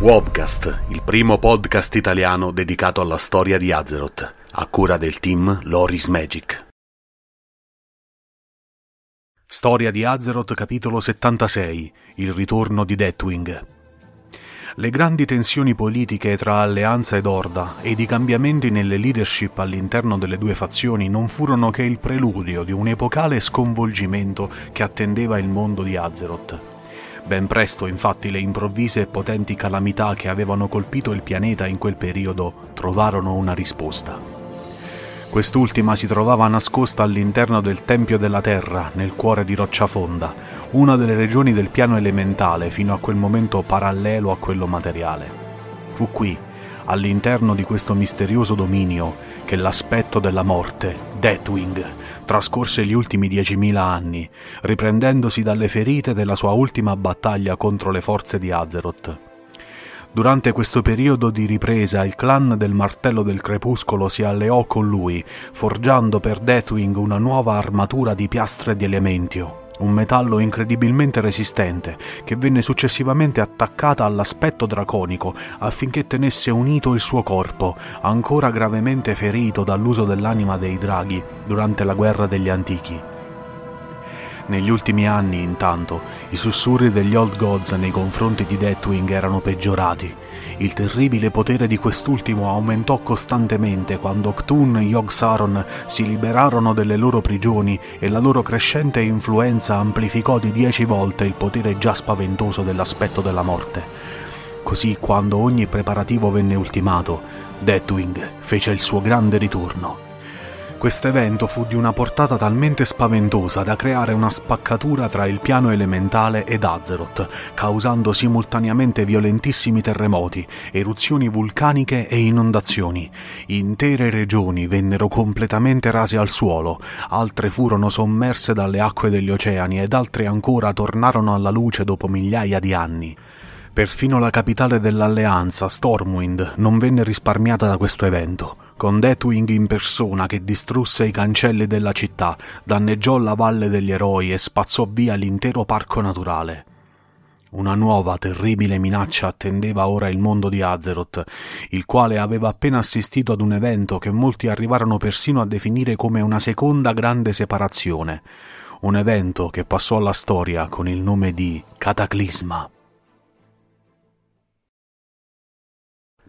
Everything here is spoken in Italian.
Wobcast, il primo podcast italiano dedicato alla storia di Azeroth, a cura del team Loris Magic. Storia di Azeroth capitolo 76 Il ritorno di Deathwing le grandi tensioni politiche tra Alleanza ed Orda ed i cambiamenti nelle leadership all'interno delle due fazioni non furono che il preludio di un epocale sconvolgimento che attendeva il mondo di Azeroth. Ben presto, infatti, le improvvise e potenti calamità che avevano colpito il pianeta in quel periodo trovarono una risposta. Quest'ultima si trovava nascosta all'interno del Tempio della Terra, nel cuore di Rocciafonda, una delle regioni del piano elementale fino a quel momento parallelo a quello materiale. Fu qui, all'interno di questo misterioso dominio, che l'aspetto della morte, Deathwing, trascorse gli ultimi diecimila anni, riprendendosi dalle ferite della sua ultima battaglia contro le forze di Azeroth. Durante questo periodo di ripresa il clan del Martello del Crepuscolo si alleò con lui, forgiando per Deathwing una nuova armatura di piastre di elementio un metallo incredibilmente resistente che venne successivamente attaccata all'aspetto draconico affinché tenesse unito il suo corpo, ancora gravemente ferito dall'uso dell'anima dei draghi durante la guerra degli antichi. Negli ultimi anni, intanto, i sussurri degli Old Gods nei confronti di Deathwing erano peggiorati il terribile potere di quest'ultimo aumentò costantemente quando Ktun e Yogg-Saron si liberarono delle loro prigioni e la loro crescente influenza amplificò di dieci volte il potere già spaventoso dell'aspetto della morte. Così, quando ogni preparativo venne ultimato, Deathwing fece il suo grande ritorno. Questo evento fu di una portata talmente spaventosa da creare una spaccatura tra il piano elementale ed Azeroth, causando simultaneamente violentissimi terremoti, eruzioni vulcaniche e inondazioni. Intere regioni vennero completamente rase al suolo, altre furono sommerse dalle acque degli oceani ed altre ancora tornarono alla luce dopo migliaia di anni. Perfino la capitale dell'Alleanza, Stormwind, non venne risparmiata da questo evento con Deathwing in persona che distrusse i cancelli della città, danneggiò la Valle degli Eroi e spazzò via l'intero parco naturale. Una nuova terribile minaccia attendeva ora il mondo di Azeroth, il quale aveva appena assistito ad un evento che molti arrivarono persino a definire come una seconda grande separazione, un evento che passò alla storia con il nome di Cataclisma.